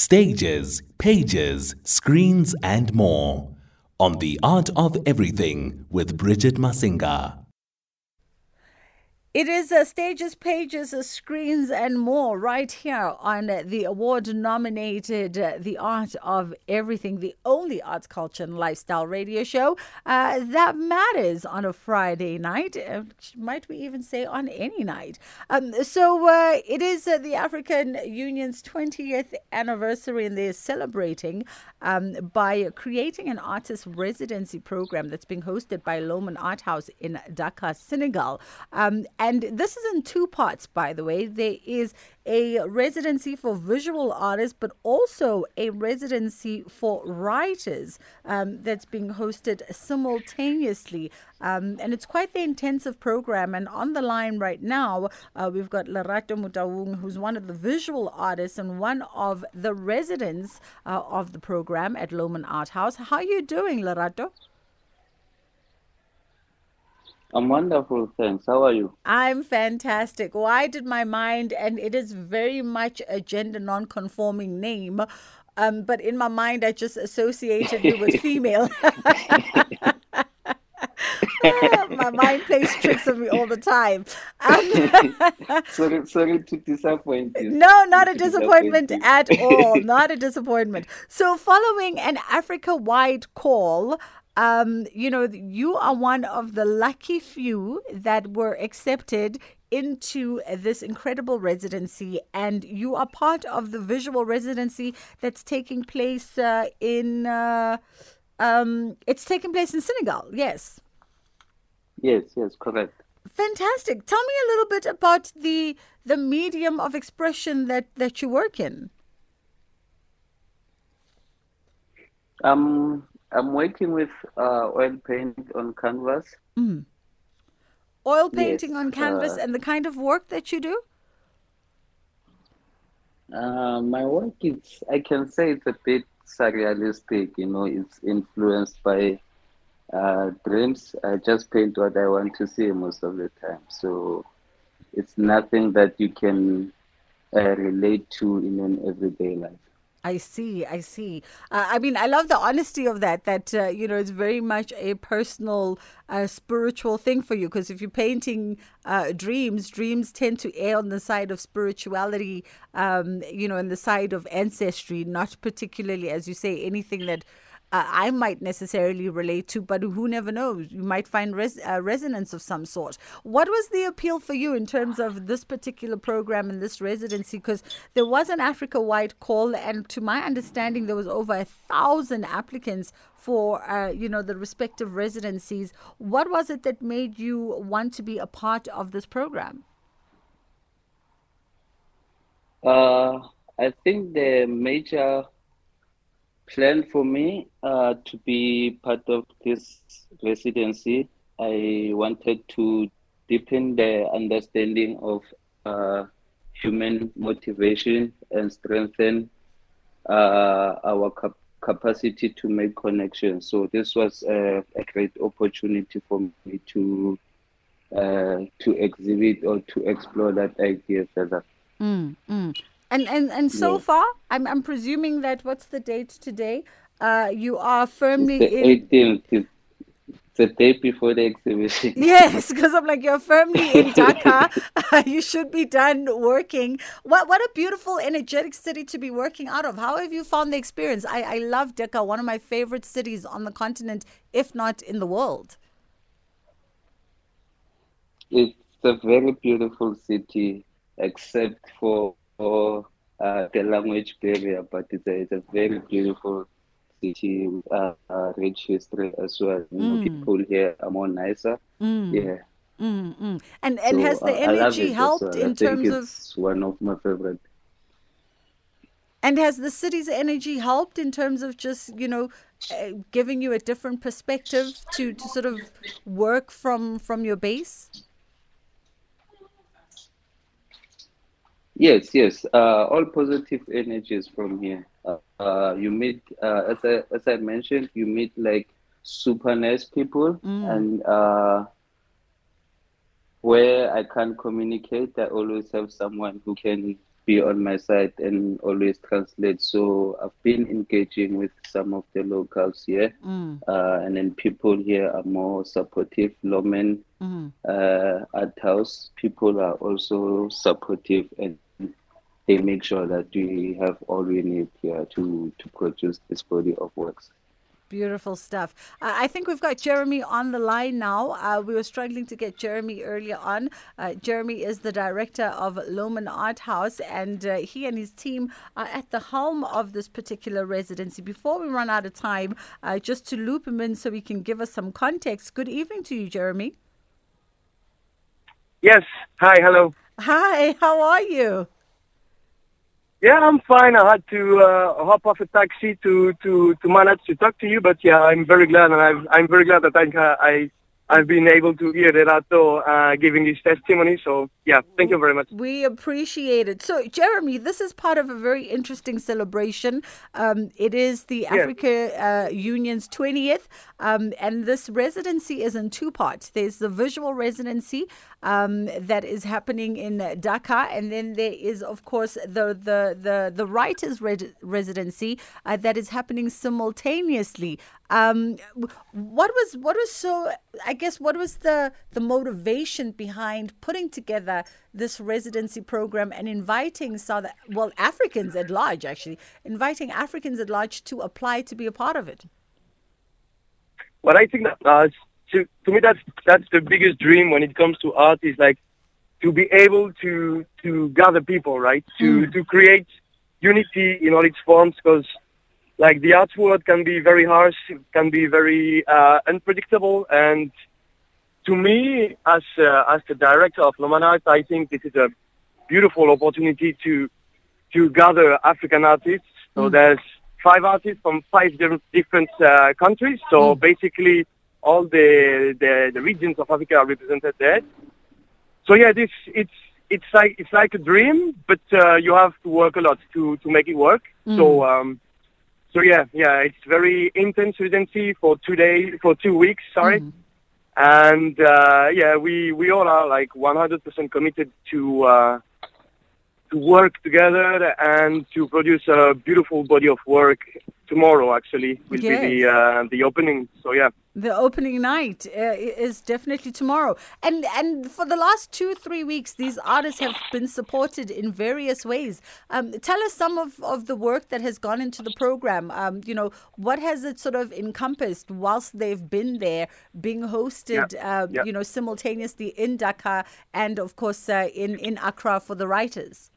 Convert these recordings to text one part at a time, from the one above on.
stages, pages, screens, and more on The Art of Everything with Bridget Masinga. It is uh, stages, pages, uh, screens, and more right here on uh, the award nominated uh, The Art of Everything, the only arts, culture, and lifestyle radio show uh, that matters on a Friday night. Uh, might we even say on any night? Um, so it is the African Union's 20th anniversary, and they're celebrating um, by creating an artist residency program that's being hosted by Loman Art House in Dakar, Senegal. Um, and this is in two parts, by the way. There is a residency for visual artists, but also a residency for writers um, that's being hosted simultaneously. Um, and it's quite the intensive program. And on the line right now, uh, we've got Lerato Motaung, who's one of the visual artists and one of the residents uh, of the program at Loman Art House. How are you doing, Lerato? I'm wonderful, thanks. How are you? I'm fantastic. Why did my mind, and it is very much a gender non conforming name, um, but in my mind, I just associated you with female. my mind plays tricks on me all the time. Um, sorry, sorry to disappoint you. No, not a disappointment at all. Not a disappointment. So, following an Africa wide call, um, you know, you are one of the lucky few that were accepted into this incredible residency, and you are part of the visual residency that's taking place uh, in. Uh, um, it's taking place in Senegal. Yes. Yes. Yes. Correct. Fantastic. Tell me a little bit about the the medium of expression that that you work in. Um, I'm working with uh, oil paint on canvas. Mm. Oil painting yes, on canvas uh, and the kind of work that you do? Uh, my work is, I can say it's a bit surrealistic, you know, it's influenced by uh, dreams. I just paint what I want to see most of the time. So it's nothing that you can uh, relate to in an everyday life. I see. I see. Uh, I mean, I love the honesty of that. That uh, you know, it's very much a personal, uh, spiritual thing for you. Because if you're painting uh, dreams, dreams tend to err on the side of spirituality. Um, you know, and the side of ancestry, not particularly, as you say, anything that uh, I might necessarily relate to, but who never knows? You might find res- uh, resonance of some sort. What was the appeal for you in terms of this particular program and this residency? Because there was an Africa wide call, and to my understanding, there was over a thousand applicants for uh, you know the respective residencies. What was it that made you want to be a part of this program? Uh, I think the major plan for me uh, to be part of this residency. I wanted to deepen the understanding of uh, human motivation and strengthen uh, our cap- capacity to make connections. So this was a, a great opportunity for me to uh, to exhibit or to explore that idea further. Mm, mm. And and and so yes. far, I'm I'm presuming that what's the date today? Uh, you are firmly the in. 18th. The day before the exhibition. Yes, because I'm like you're firmly in Dakar. you should be done working. What what a beautiful, energetic city to be working out of. How have you found the experience? I I love Dakar, one of my favorite cities on the continent, if not in the world. It's a very beautiful city, except for for uh, the language barrier, but it's a, it's a very beautiful city, uh, uh, rich history as well. Mm. people here are more nicer. Mm. Yeah. Mm-hmm. And and so, has the uh, energy helped well. in terms of one of my favorite. And has the city's energy helped in terms of just you know uh, giving you a different perspective to to sort of work from from your base? Yes, yes. Uh, all positive energies from here. Uh, uh, you meet, uh, as I as I mentioned, you meet like super nice people, mm. and uh, where I can't communicate, I always have someone who can be on my side and always translate. So I've been engaging with some of the locals here, mm. uh, and then people here are more supportive. Loman mm. uh, Art House people are also supportive and they make sure that we have all we need here to to produce this body of works. Beautiful stuff. Uh, I think we've got Jeremy on the line now. Uh, we were struggling to get Jeremy earlier on. Uh, Jeremy is the director of Loman Art House, and uh, he and his team are at the helm of this particular residency. Before we run out of time, uh, just to loop him in so he can give us some context. Good evening to you, Jeremy. Yes. Hi. Hello. Hi. How are you? Yeah, I'm fine. I had to uh, hop off a taxi to, to, to manage to talk to you, but yeah, I'm very glad, and I'm, I'm very glad that I, I I've been able to hear Lerato uh, giving his testimony. So, yeah, thank you very much. We appreciate it. So, Jeremy, this is part of a very interesting celebration. Um, it is the yes. Africa uh, Union's 20th, um, and this residency is in two parts. There's the visual residency um, that is happening in Dakar, and then there is, of course, the the the, the writers' residency uh, that is happening simultaneously. Um, what was what was so? I guess what was the the motivation behind putting together this residency program and inviting South well Africans at large, actually inviting Africans at large to apply to be a part of it. Well, I think that uh, to to me that's that's the biggest dream when it comes to art is like to be able to to gather people, right? To mm. to create unity in all its forms because like the art world can be very harsh, can be very uh, unpredictable, and to me, as uh, as the director of Loman Art, I think this is a beautiful opportunity to to gather African artists. So mm. there's five artists from five different uh, countries. So mm. basically, all the, the, the regions of Africa are represented there. So yeah, this it's it's like it's like a dream, but uh, you have to work a lot to to make it work. Mm. So um, so yeah, yeah, it's very intense residency for two days, for two weeks. Sorry, mm. and uh, yeah, we we all are like 100% committed to uh, to work together and to produce a beautiful body of work tomorrow actually will yes. be the uh, the opening so yeah the opening night uh, is definitely tomorrow and and for the last two three weeks these artists have been supported in various ways um, tell us some of, of the work that has gone into the program um, you know what has it sort of encompassed whilst they've been there being hosted yeah. Uh, yeah. you know simultaneously in Dakar and of course uh, in in Accra for the writers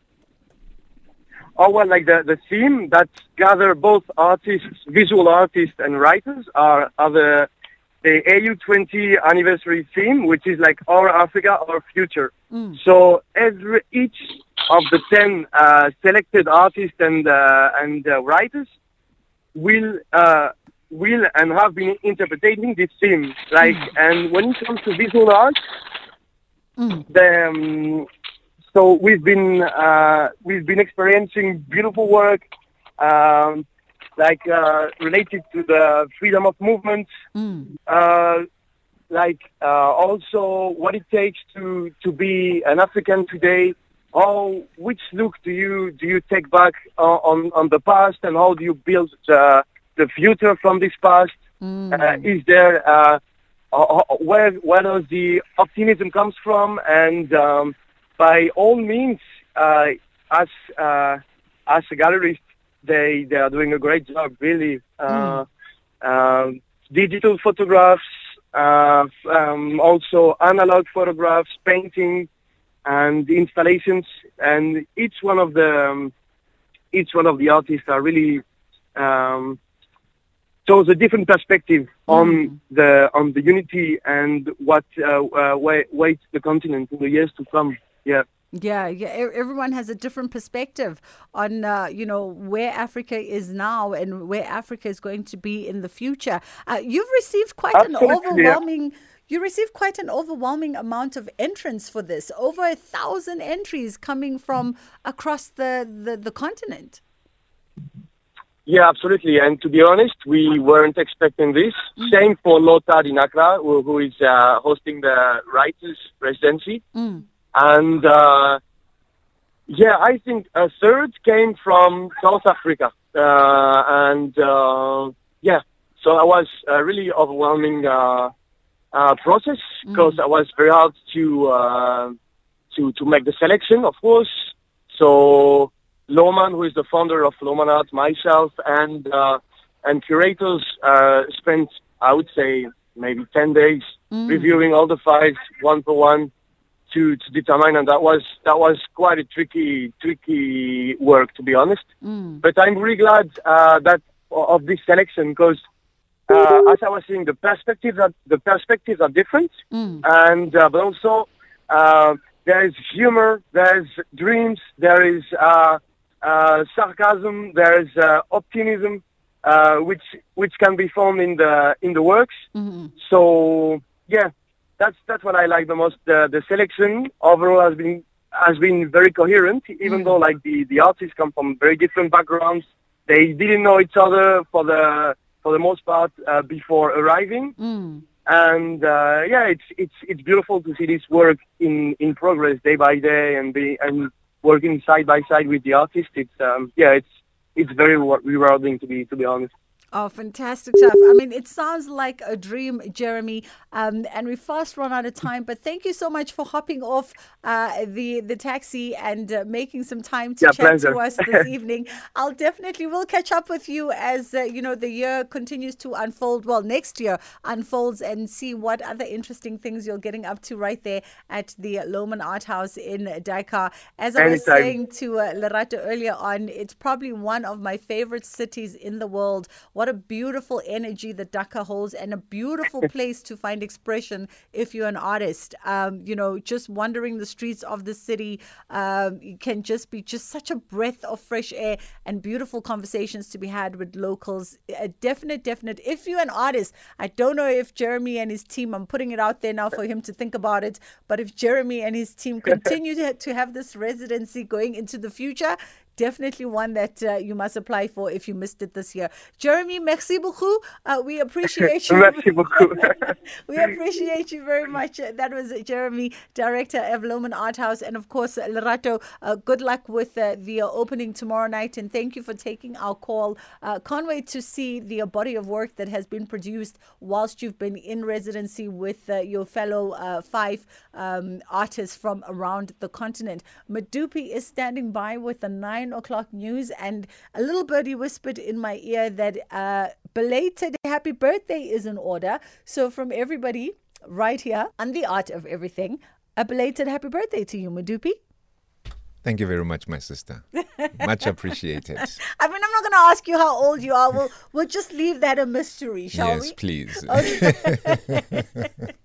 Oh well, like the the theme that gather both artists, visual artists, and writers are, are the the AU20 anniversary theme, which is like our Africa, our future. Mm. So every each of the ten uh, selected artists and uh, and uh, writers will uh, will and have been interpreting this theme. Like, mm. and when it comes to visual art, mm. the um, so we've been uh, we've been experiencing beautiful work, um, like uh, related to the freedom of movement, mm. uh, like uh, also what it takes to to be an African today. How which look do you do you take back on on the past, and how do you build the the future from this past? Mm. is there uh, where where does the optimism comes from and um, by all means, uh, as uh, as a gallerist, they they are doing a great job. Really, uh, mm. digital photographs, uh, um, also analog photographs, painting, and installations, and each one of the um, each one of the artists are really um, shows a different perspective on mm. the on the unity and what uh, uh, waits the continent in the years to come. Yeah. Yeah, yeah. Everyone has a different perspective on, uh, you know, where Africa is now and where Africa is going to be in the future. Uh, you've received quite Absolutely, an overwhelming. Yeah. You received quite an overwhelming amount of entrants for this. Over a thousand entries coming from across the, the, the continent. Yeah, absolutely. And to be honest, we weren't expecting this. Mm. Same for Lotad in Accra, who, who is uh, hosting the writers' residency. Mm and uh, Yeah, I think a third came from South Africa, uh, and uh, yeah, so I was a really overwhelming uh, uh, process because I was very hard to uh, to to make the selection, of course. So Loman, who is the founder of Loman Art, myself, and uh, and curators uh, spent, I would say, maybe ten days reviewing all the files one per one to to determine, and that was that was quite a tricky tricky work, to be honest. But I'm really glad uh, that of this selection because. Uh, as I was saying, the perspectives are the perspectives are different, and uh, but also uh, there is humor, there is dreams, there is uh, uh, sarcasm, there is uh, optimism, uh, which which can be found in the in the works. So yeah, that's that's what I like the most. The the selection overall has been has been very coherent, even though like the the artists come from very different backgrounds. They didn't know each other for the for the most part uh, before arriving. And uh, yeah, it's it's it's beautiful to see this work in, in progress day by day and be and working side by side with the artist. It's um, yeah, it's it's very rewarding to be to be honest. Oh, fantastic stuff. I mean, it sounds like a dream, Jeremy. Um, and we fast run out of time, but thank you so much for hopping off uh, the the taxi and uh, making some time to Yeah, chat to us this evening. I'll definitely will catch up with you as uh, you know the year continues to unfold. Well, next year unfolds and see what other interesting things you're getting up to right there at the Loman Art House in Dakar. As I was Anytime. saying to uh, Lerato earlier on, it's probably one of my favorite cities in the world. What a beautiful energy that Dakar holds, and a beautiful place to find expression if you're an artist. Um, you know, just wandering the streets of the city um, can just be just such a breath of fresh air and beautiful conversations to be had with locals. A definite, definite. If you're an artist, I don't know if Jeremy and his team, I'm putting it out there now for him to think about it, but if Jeremy and his team continue to, to have this residency going into the future, definitely one that uh, you must apply for if you missed it this year. Jeremy, merci beaucoup. Uh, we appreciate you. Merci beaucoup. we appreciate you very much. Uh, That was Jeremy, director of Loman Art House. And of course, uh, Lerato, uh, good luck with uh, the uh, opening tomorrow night. And thank you for taking our call. Uh, can't wait to see the uh, body of work that has been produced whilst you've been in residency with uh, your fellow uh, five um, artists from around the continent. Madupi is standing by with the nine o'clock news. And a little birdie whispered in my ear that uh, belated happy birthday is in order. So, from everybody right here on The Art of Everything, a belated happy birthday to you, Madupi. Thank you very much, my sister. Much appreciated. I mean, I'm not going to ask you how old you are. We'll, we'll just leave that a mystery, shall yes, we? please. Okay.